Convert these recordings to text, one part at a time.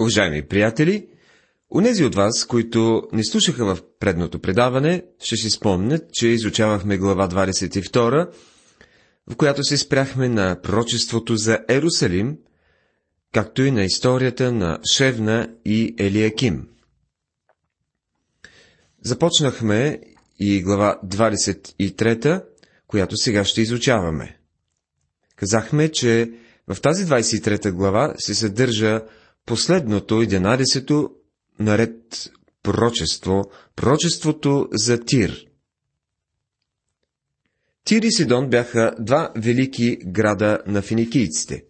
Уважаеми приятели, унези от вас, които не слушаха в предното предаване, ще си спомнят, че изучавахме глава 22, в която се спряхме на пророчеството за Ерусалим, както и на историята на Шевна и Елиаким. Започнахме и глава 23, която сега ще изучаваме. Казахме, че в тази 23 глава се съдържа последното, 11-то, наред пророчество, пророчеството за Тир. Тир и Сидон бяха два велики града на финикийците.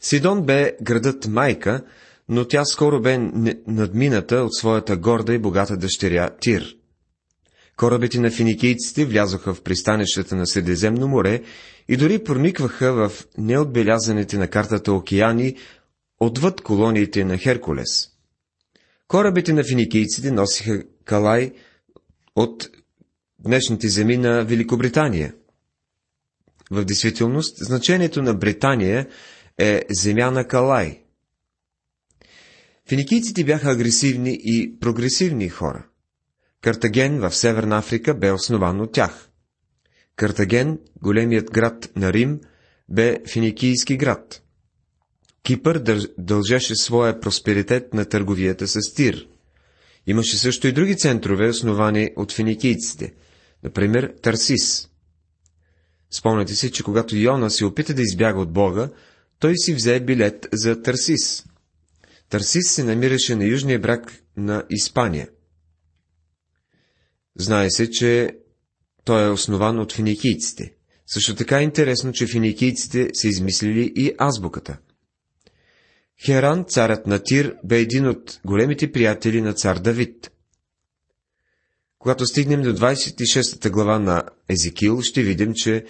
Сидон бе градът майка, но тя скоро бе надмината от своята горда и богата дъщеря Тир. Корабите на финикийците влязоха в пристанищата на Средиземно море и дори проникваха в неотбелязаните на картата океани отвъд колониите на Херкулес. Корабите на финикийците носиха калай от днешните земи на Великобритания. В действителност, значението на Британия е земя на Калай. Финикийците бяха агресивни и прогресивни хора. Картаген в Северна Африка бе основан от тях. Картаген, големият град на Рим, бе финикийски град. Кипър дължеше своя просперитет на търговията с Тир. Имаше също и други центрове, основани от финикийците, например Тарсис. Спомняте си, че когато Йона се опита да избяга от Бога, той си взе билет за Тарсис. Тарсис се намираше на южния брак на Испания. Знае се, че той е основан от финикийците. Също така е интересно, че финикийците са измислили и азбуката. Херан, царят на Тир, бе един от големите приятели на цар Давид. Когато стигнем до 26 глава на Езекил, ще видим, че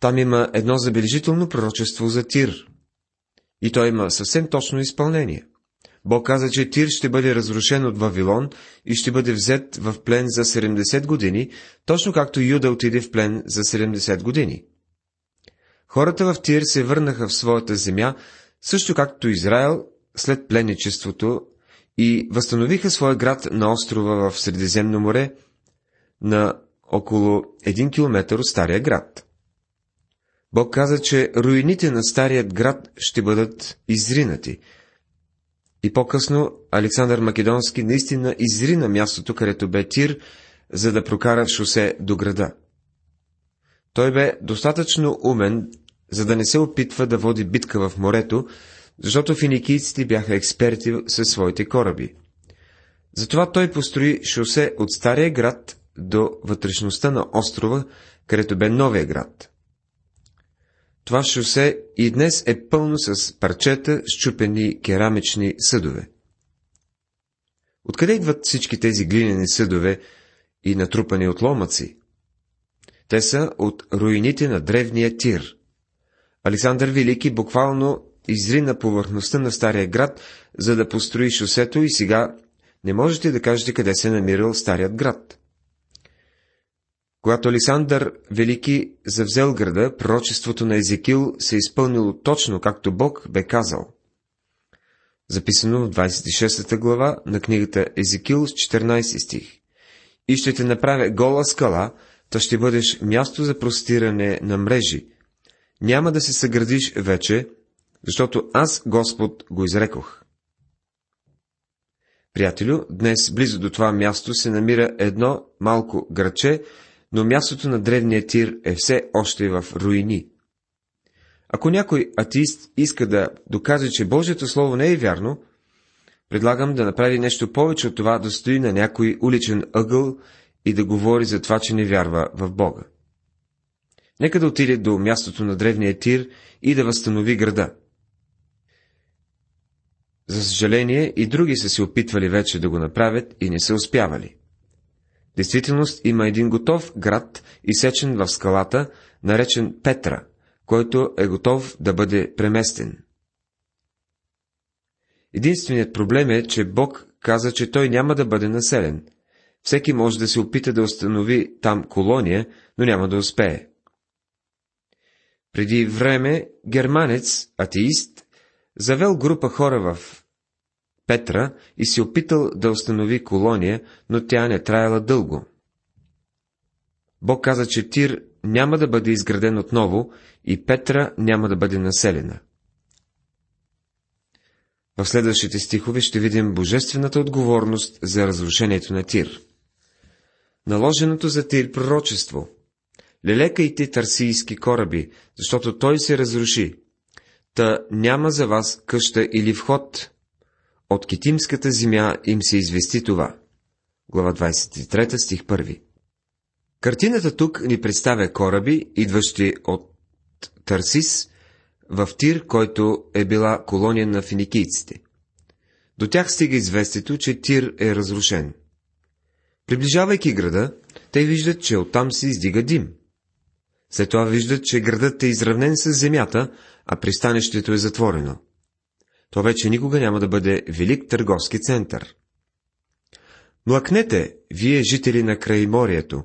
там има едно забележително пророчество за Тир. И той има съвсем точно изпълнение. Бог каза, че Тир ще бъде разрушен от Вавилон и ще бъде взет в плен за 70 години, точно както Юда отиде в плен за 70 години. Хората в Тир се върнаха в своята земя, също както Израел след пленничеството и възстановиха своя град на острова в Средиземно море на около един километър от Стария град. Бог каза, че руините на Старият град ще бъдат изринати. И по-късно Александър Македонски наистина изрина мястото, където бе Тир, за да прокара шосе до града. Той бе достатъчно умен за да не се опитва да води битка в морето, защото финикийците бяха експерти със своите кораби. Затова той построи шосе от Стария град до вътрешността на острова, където бе новия град. Това шосе и днес е пълно с парчета, щупени керамични съдове. Откъде идват всички тези глинени съдове и натрупани отломъци? Те са от руините на древния тир. Александър Велики буквално изри на повърхността на Стария град, за да построи шосето и сега не можете да кажете къде се е намирал Старият град. Когато Александър Велики завзел града, пророчеството на Езекил се е изпълнило точно както Бог бе казал. Записано в 26 глава на книгата Езекил с 14 стих. И ще те направя гола скала, та ще бъдеш място за простиране на мрежи, няма да се съградиш вече, защото аз, Господ, го изрекох. Приятелю, днес близо до това място се намира едно малко граче, но мястото на древния тир е все още в руини. Ако някой атеист иска да докаже, че Божието Слово не е вярно, предлагам да направи нещо повече от това да стои на някой уличен ъгъл и да говори за това, че не вярва в Бога. Нека да отиде до мястото на древния тир и да възстанови града. За съжаление, и други са се опитвали вече да го направят и не са успявали. Действителност има един готов град, изсечен в скалата, наречен Петра, който е готов да бъде преместен. Единственият проблем е, че Бог каза, че той няма да бъде населен. Всеки може да се опита да установи там колония, но няма да успее. Преди време германец, атеист, завел група хора в Петра и се опитал да установи колония, но тя не траяла дълго. Бог каза, че Тир няма да бъде изграден отново и Петра няма да бъде населена. В следващите стихове ще видим божествената отговорност за разрушението на Тир. Наложеното за Тир пророчество. Лелекайте търсийски кораби, защото той се разруши. Та няма за вас къща или вход. От китимската земя им се извести това. Глава 23, стих 1. Картината тук ни представя кораби, идващи от Тарсис, в Тир, който е била колония на финикийците. До тях стига известието, че Тир е разрушен. Приближавайки града, те виждат, че оттам се издига дим. След това виждат, че градът е изравнен с земята, а пристанището е затворено. То вече никога няма да бъде велик търговски център. Млъкнете, вие жители на крайморието.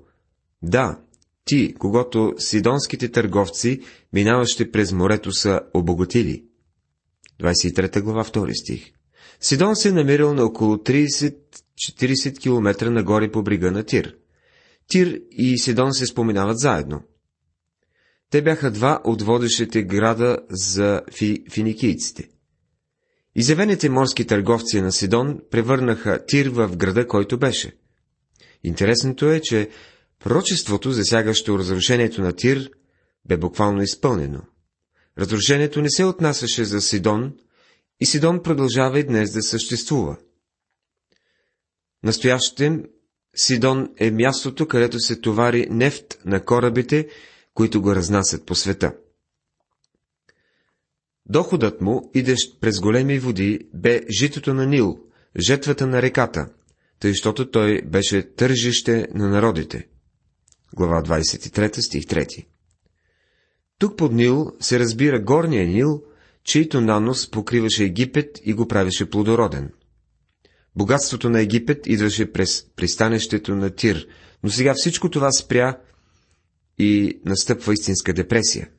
Да, ти, когато сидонските търговци, минаващи през морето, са обогатили. 23 глава, 2 стих. Сидон се е намирал на около 30-40 км нагоре по брига на Тир. Тир и Сидон се споменават заедно. Те бяха два от водещите града за фи, финикийците. Изявените морски търговци на Сидон превърнаха Тир в града, който беше. Интересното е, че пророчеството, засягащо разрушението на Тир, бе буквално изпълнено. Разрушението не се отнасяше за Сидон, и Сидон продължава и днес да съществува. Настоящем Сидон е мястото, където се товари нефт на корабите, които го разнасят по света. Доходът му, идещ през големи води, бе житото на Нил, жетвата на реката, тъй, защото той беше тържище на народите. Глава 23, стих 3 Тук под Нил се разбира горния Нил, чийто нанос покриваше Египет и го правеше плодороден. Богатството на Египет идваше през пристанището на Тир, но сега всичко това спря и настъпва истинска депресия.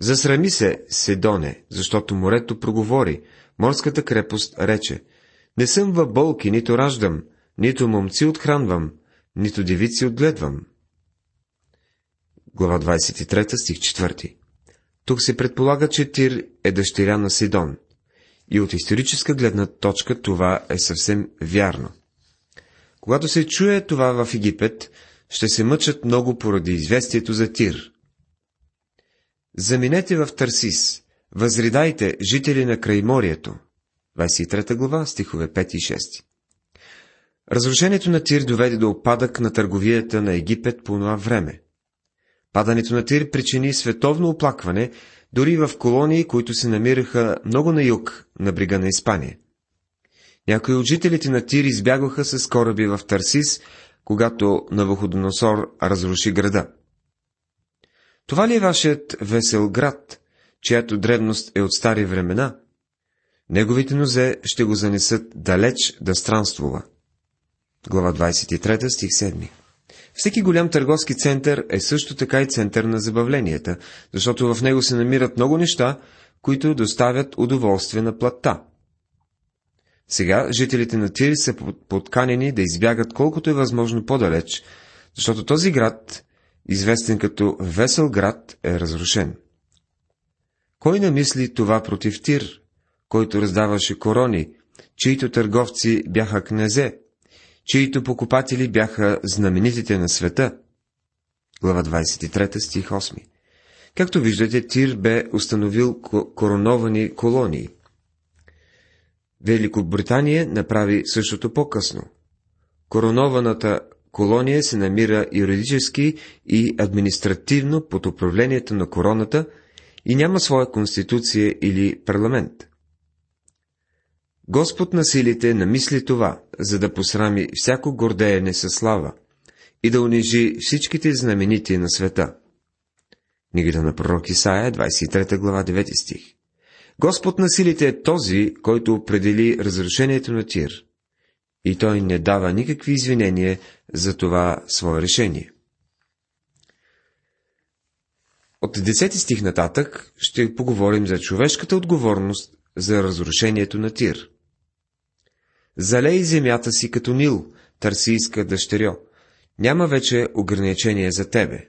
Засрами се, Седоне, защото морето проговори, морската крепост рече, не съм в болки, нито раждам, нито момци отхранвам, нито девици отгледвам. Глава 23, стих 4 Тук се предполага, че Тир е дъщеря на Сидон. И от историческа гледна точка това е съвсем вярно. Когато се чуе това в Египет, ще се мъчат много поради известието за Тир. Заминете в Тарсис, възридайте, жители на крайморието. 23 глава, стихове 5 и 6. Разрушението на Тир доведе до опадък на търговията на Египет по това време. Падането на Тир причини световно оплакване, дори в колонии, които се намираха много на юг, на брига на Испания. Някои от жителите на Тир избягваха с кораби в Тарсис, когато Навуходоносор разруши града. Това ли е вашият весел град, чиято древност е от стари времена? Неговите нозе ще го занесат далеч да странствува. Глава 23, стих 7 Всеки голям търговски център е също така и център на забавленията, защото в него се намират много неща, които доставят удоволствие на плата. Сега жителите на Тир са подканени да избягат колкото е възможно по-далеч, защото този град, известен като Весел град, е разрушен. Кой намисли това против Тир, който раздаваше корони, чието търговци бяха князе, чието покупатели бяха знаменитите на света? Глава 23, стих 8 Както виждате, Тир бе установил короновани колонии. Великобритания направи същото по-късно. Коронованата колония се намира юридически и административно под управлението на короната и няма своя конституция или парламент. Господ на силите намисли това, за да посрами всяко гордеене със слава и да унижи всичките знаменити на света. Книгата на пророк Исаия, 23 глава, 9 стих. Господ на силите е този, който определи разрушението на Тир. И той не дава никакви извинения за това свое решение. От 10 стих нататък ще поговорим за човешката отговорност за разрушението на Тир. Залей земята си като Нил, Тарсийска дъщерьо. Няма вече ограничение за тебе.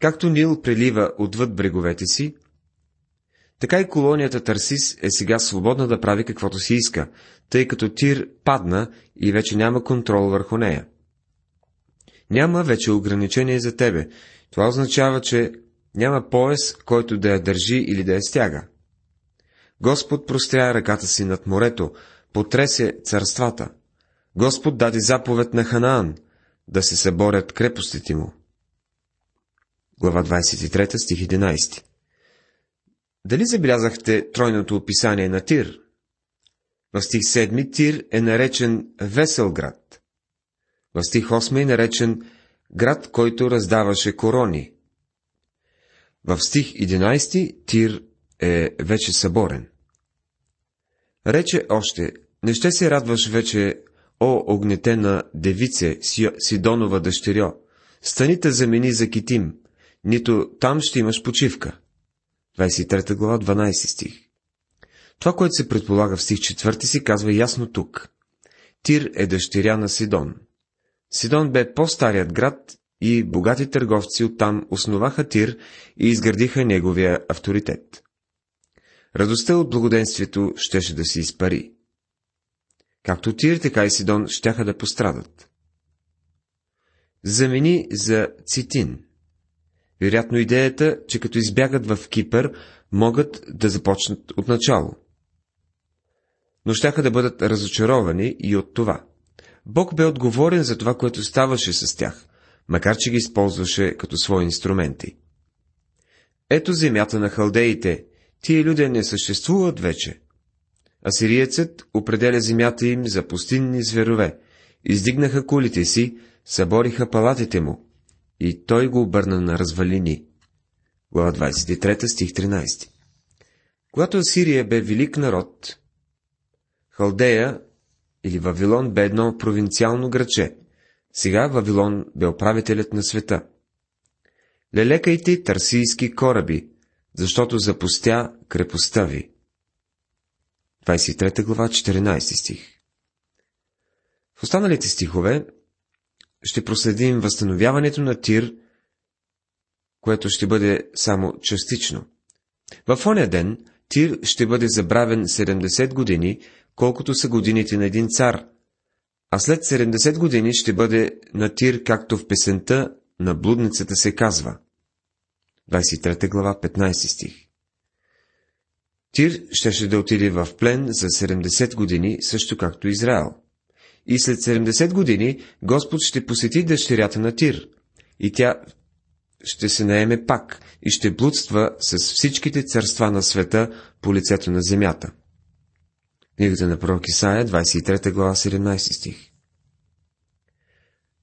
Както Нил прелива отвъд бреговете си, така и колонията Тарсис е сега свободна да прави каквото си иска, тъй като Тир падна и вече няма контрол върху нея. Няма вече ограничение за тебе. Това означава, че няма пояс, който да я държи или да я стяга. Господ простря ръката си над морето, потресе царствата. Господ даде заповед на Ханаан, да се съборят крепостите му. Глава 23, стих 11 Дали забелязахте тройното описание на Тир? В стих 7 Тир е наречен Весел град. В стих 8 е наречен град, който раздаваше корони. В стих 11 Тир е вече съборен. Рече още, не ще се радваш вече, о огнетена девице, Сидонова дъщерьо, станите замени за Китим, нито там ще имаш почивка. 23 глава, 12 стих. Това, което се предполага в стих 4, си казва ясно тук. Тир е дъщеря на Сидон. Сидон бе по-старият град и богати търговци оттам основаха Тир и изградиха неговия авторитет. Радостта от благоденствието щеше да се изпари. Както Тир, така и Сидон щяха да пострадат. Замени за Цитин. Вероятно идеята, че като избягат в Кипър, могат да започнат от начало. Но щяха да бъдат разочаровани и от това. Бог бе отговорен за това, което ставаше с тях, макар че ги използваше като свои инструменти. Ето земята на халдеите, тия люди не съществуват вече. Асириецът определя земята им за пустинни зверове, издигнаха кулите си, събориха палатите му, и той го обърна на развалини. Глава 23, стих 13 Когато Асирия бе велик народ, Халдея или Вавилон бе едно провинциално граче. Сега Вавилон бе управителят на света. Лелекайте търсийски кораби, защото запустя крепостта ви. 23 глава, 14 стих В останалите стихове ще проследим възстановяването на Тир, което ще бъде само частично. В оня ден Тир ще бъде забравен 70 години, колкото са годините на един цар, а след 70 години ще бъде на Тир, както в песента на блудницата се казва. 23 глава, 15 стих. Тир щеше да отиде в плен за 70 години, също както Израел. И след 70 години Господ ще посети дъщерята на Тир, и тя ще се наеме пак и ще блудства с всичките царства на света по лицето на земята. Книгата на пророк Исаия, 23 глава, 17 стих.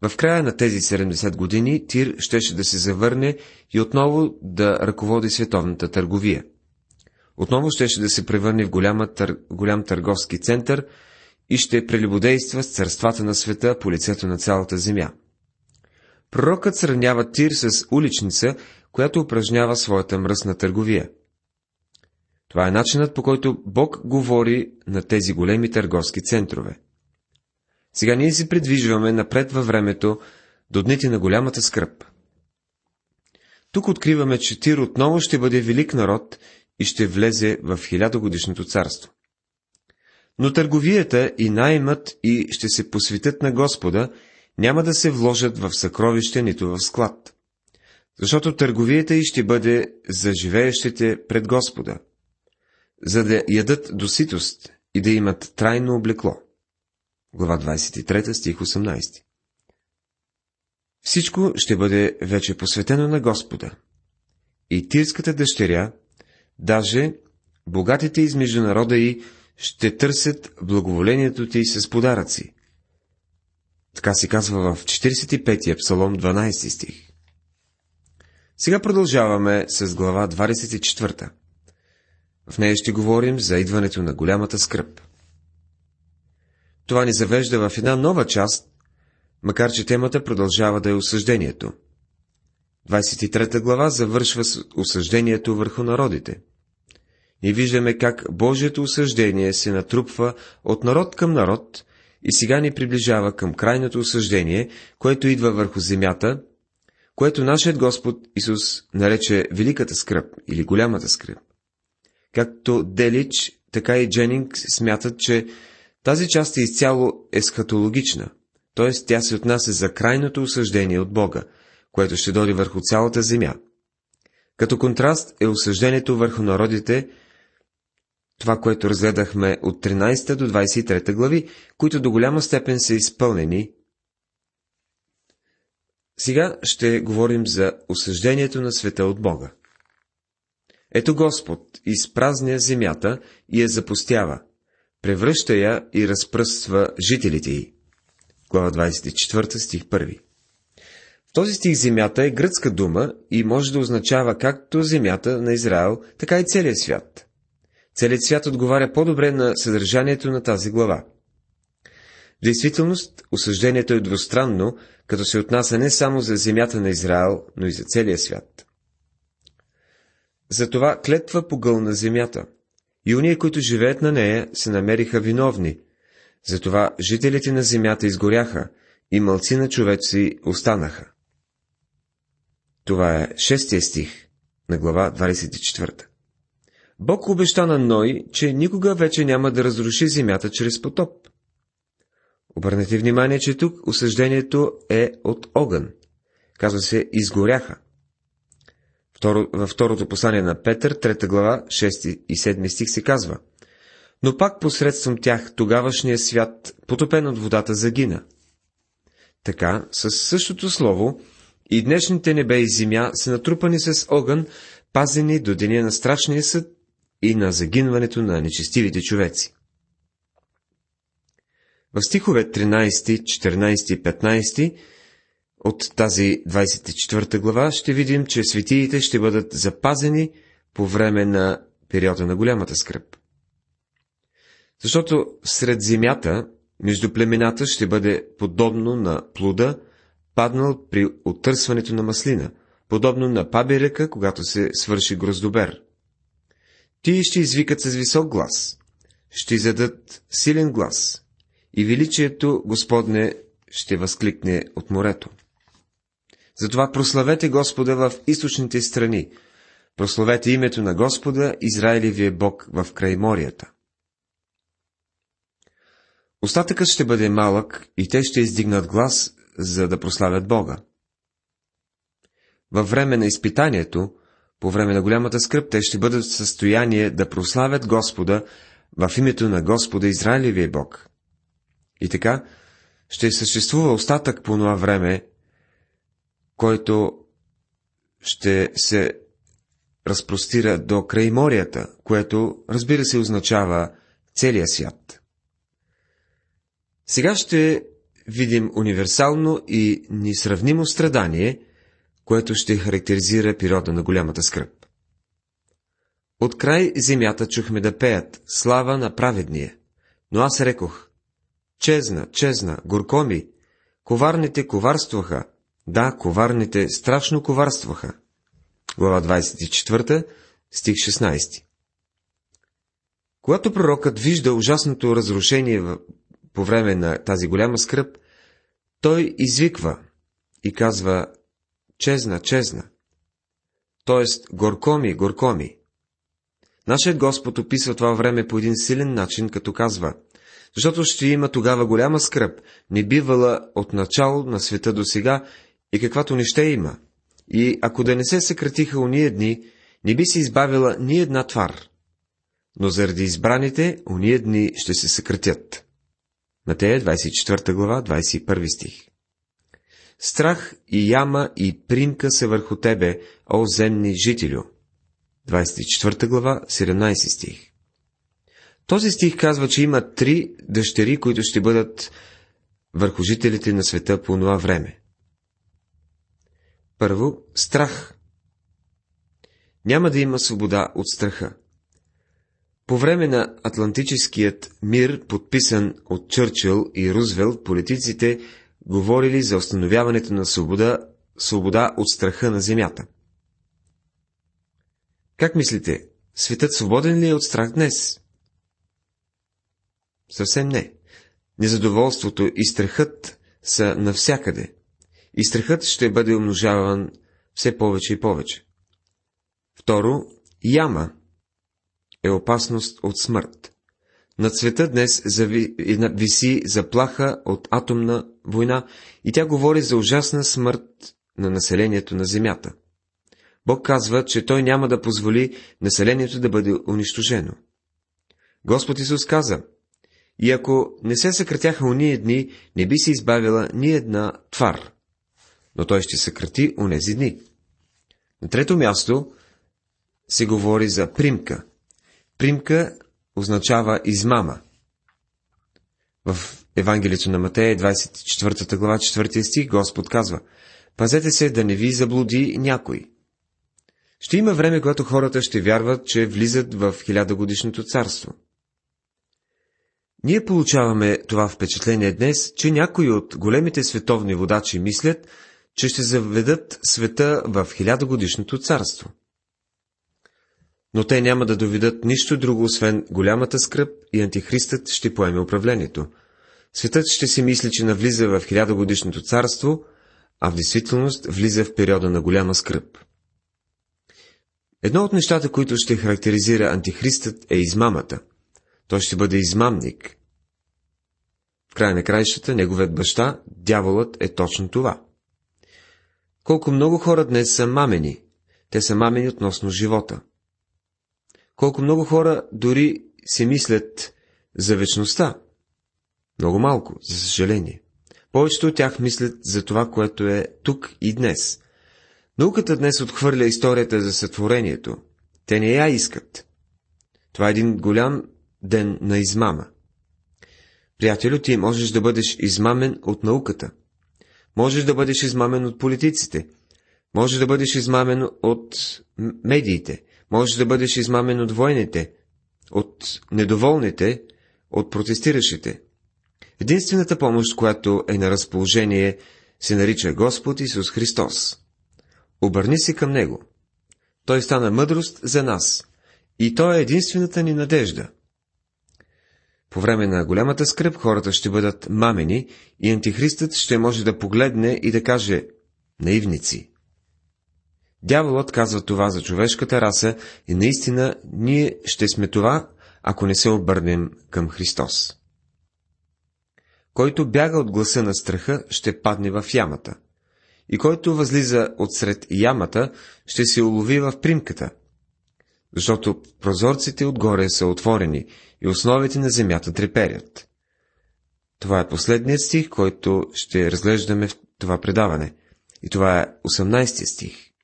В края на тези 70 години Тир щеше да се завърне и отново да ръководи световната търговия. Отново щеше да се превърне в голяма, тър... голям търговски център и ще прелюбодейства с царствата на света по лицето на цялата земя. Пророкът сравнява Тир с уличница, която упражнява своята мръсна търговия. Това е начинът по който Бог говори на тези големи търговски центрове. Сега ние се придвижваме напред във времето до дните на голямата скръп. Тук откриваме, че Тир отново ще бъде велик народ и ще влезе в хилядогодишното царство. Но търговията и наймът и ще се посветят на Господа, няма да се вложат в съкровище, нито в склад. Защото търговията и ще бъде за живеещите пред Господа, за да ядат доситост и да имат трайно облекло. Глава 23, стих 18 Всичко ще бъде вече посветено на Господа. И тирската дъщеря, даже богатите измежду народа и ще търсят благоволението ти с подаръци. Така се казва в 45-я псалом 12 стих. Сега продължаваме с глава 24. В нея ще говорим за идването на голямата скръп. Това ни завежда в една нова част, макар че темата продължава да е осъждението. 23 глава завършва с осъждението върху народите. Ние виждаме как Божието осъждение се натрупва от народ към народ и сега ни приближава към крайното осъждение, което идва върху земята, което нашият Господ Исус нарече Великата скръп или Голямата скръп. Както Делич, така и Дженинг смятат, че тази част е изцяло есхатологична, т.е. тя се отнася за крайното осъждение от Бога, което ще дойде върху цялата земя. Като контраст е осъждението върху народите, това, което разгледахме от 13 до 23 глави, които до голяма степен са изпълнени. Сега ще говорим за осъждението на света от Бога. Ето Господ изпразня земята и я запустява, превръща я и разпръства жителите й. Глава 24, стих 1. В този стих земята е гръцка дума и може да означава както земята на Израел, така и целият свят. Целият свят отговаря по-добре на съдържанието на тази глава. В действителност, осъждението е двустранно, като се отнася не само за земята на Израел, но и за целия свят. Затова клетва погълна земята, и уния, които живеят на нея, се намериха виновни. Затова жителите на земята изгоряха, и мълци на човеци останаха. Това е шестия стих на глава 24. Бог обеща на Ной, че никога вече няма да разруши земята чрез потоп. Обърнете внимание, че тук осъждението е от огън. Казва се изгоряха. Второ, във второто послание на Петър, трета глава, 6 и 7 стих се казва Но пак посредством тях тогавашния свят, потопен от водата, загина. Така, със същото слово, и днешните небе и земя са натрупани с огън, пазени до деня на страшния съд и на загинването на нечестивите човеци. В стихове 13, 14 и 15 от тази 24 глава ще видим, че светиите ще бъдат запазени по време на периода на голямата скръп. Защото сред земята, между племената ще бъде подобно на плуда, паднал при отърсването на маслина, подобно на паберека, когато се свърши гроздобер. Ти ще извикат с висок глас, ще издадат силен глас, и величието Господне ще възкликне от морето. Затова прославете Господа в източните страни, прославете името на Господа, Израилевия Бог в крайморията. Остатъкът ще бъде малък и те ще издигнат глас, за да прославят Бога. Във време на изпитанието, по време на голямата скръп, те ще бъдат в състояние да прославят Господа в името на Господа Израилевия Бог. И така, ще съществува остатък по това време, който ще се разпростира до край морията, което, разбира се, означава целия свят. Сега ще видим универсално и несравнимо страдание, което ще характеризира периода на голямата скръп. От край земята чухме да пеят слава на праведния, но аз рекох, чезна, чезна, горко ми, коварните коварстваха, да, коварните страшно коварстваха. Глава 24, стих 16. Когато пророкът вижда ужасното разрушение по време на тази голяма скръп, той извиква и казва «Чезна, чезна». Тоест, горко ми, горко ми. Нашият Господ описва това време по един силен начин, като казва защото ще има тогава голяма скръп, не бивала от начало на света до сега и каквато не ще има. И ако да не се съкратиха уния дни, не би се избавила ни една твар. Но заради избраните, уния дни ще се съкратят. Матея 24 глава, 21 стих Страх и яма и примка са върху тебе, о земни жителю. 24 глава, 17 стих Този стих казва, че има три дъщери, които ще бъдат върху жителите на света по това време. Първо, страх. Няма да има свобода от страха. По време на Атлантическият мир, подписан от Чърчил и Рузвелт, политиците говорили за установяването на свобода, свобода от страха на земята. Как мислите, Светът свободен ли е от страх днес? Съвсем не. Незадоволството и страхът са навсякъде. И страхът ще бъде умножаван все повече и повече. Второ, яма е опасност от смърт. Над света днес зави, виси заплаха от атомна война и тя говори за ужасна смърт на населението на Земята. Бог казва, че Той няма да позволи населението да бъде унищожено. Господ Исус каза, и ако не се съкратяха уния дни, не би се избавила ни една твар. Но той ще съкрати унези дни. На трето място се говори за примка. Примка означава измама. В Евангелието на Матея, 24 глава, 4 стих, Господ казва, Пазете се да не ви заблуди някой. Ще има време, когато хората ще вярват, че влизат в хилядогодишното царство. Ние получаваме това впечатление днес, че някои от големите световни водачи мислят, че ще заведат света в хилядогодишното царство. Но те няма да доведат нищо друго, освен голямата скръп и антихристът ще поеме управлението. Светът ще си мисли, че навлиза в хилядогодишното царство, а в действителност влиза в периода на голяма скръп. Едно от нещата, които ще характеризира антихристът е измамата. Той ще бъде измамник. В край на краищата, неговият баща, дяволът, е точно това. Колко много хора днес са мамени. Те са мамени относно живота. Колко много хора дори се мислят за вечността. Много малко, за съжаление. Повечето от тях мислят за това, което е тук и днес. Науката днес отхвърля историята за сътворението. Те не я искат. Това е един голям ден на измама. Приятелю, ти можеш да бъдеш измамен от науката. Можеш да бъдеш измамен от политиците. Можеш да бъдеш измамен от медиите. Можеш да бъдеш измамен от войните, от недоволните, от протестиращите. Единствената помощ, която е на разположение, се нарича Господ Исус Христос. Обърни се към Него. Той стана мъдрост за нас. И Той е единствената ни надежда. По време на голямата скръп хората ще бъдат мамени и антихристът ще може да погледне и да каже наивници. Дяволът казва това за човешката раса и наистина ние ще сме това, ако не се обърнем към Христос. Който бяга от гласа на страха, ще падне в ямата. И който възлиза отсред ямата, ще се улови в примката, защото прозорците отгоре са отворени и основите на земята треперят. Това е последният стих, който ще разглеждаме в това предаване. И това е 18 стих.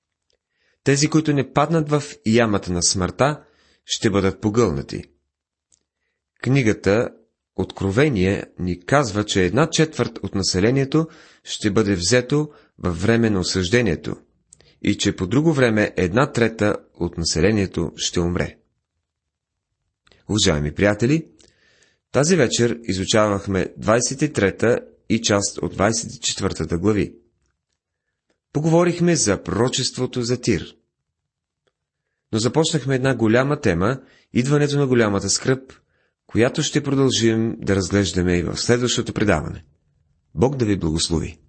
Тези, които не паднат в ямата на смъртта, ще бъдат погълнати. Книгата Откровение ни казва, че една четвърт от населението ще бъде взето във време на осъждението и че по друго време една трета от населението ще умре. Уважаеми приятели, тази вечер изучавахме 23-та и част от 24-та глави. Поговорихме за пророчеството за Тир. Но започнахме една голяма тема, идването на голямата скръп, която ще продължим да разглеждаме и в следващото предаване. Бог да ви благослови!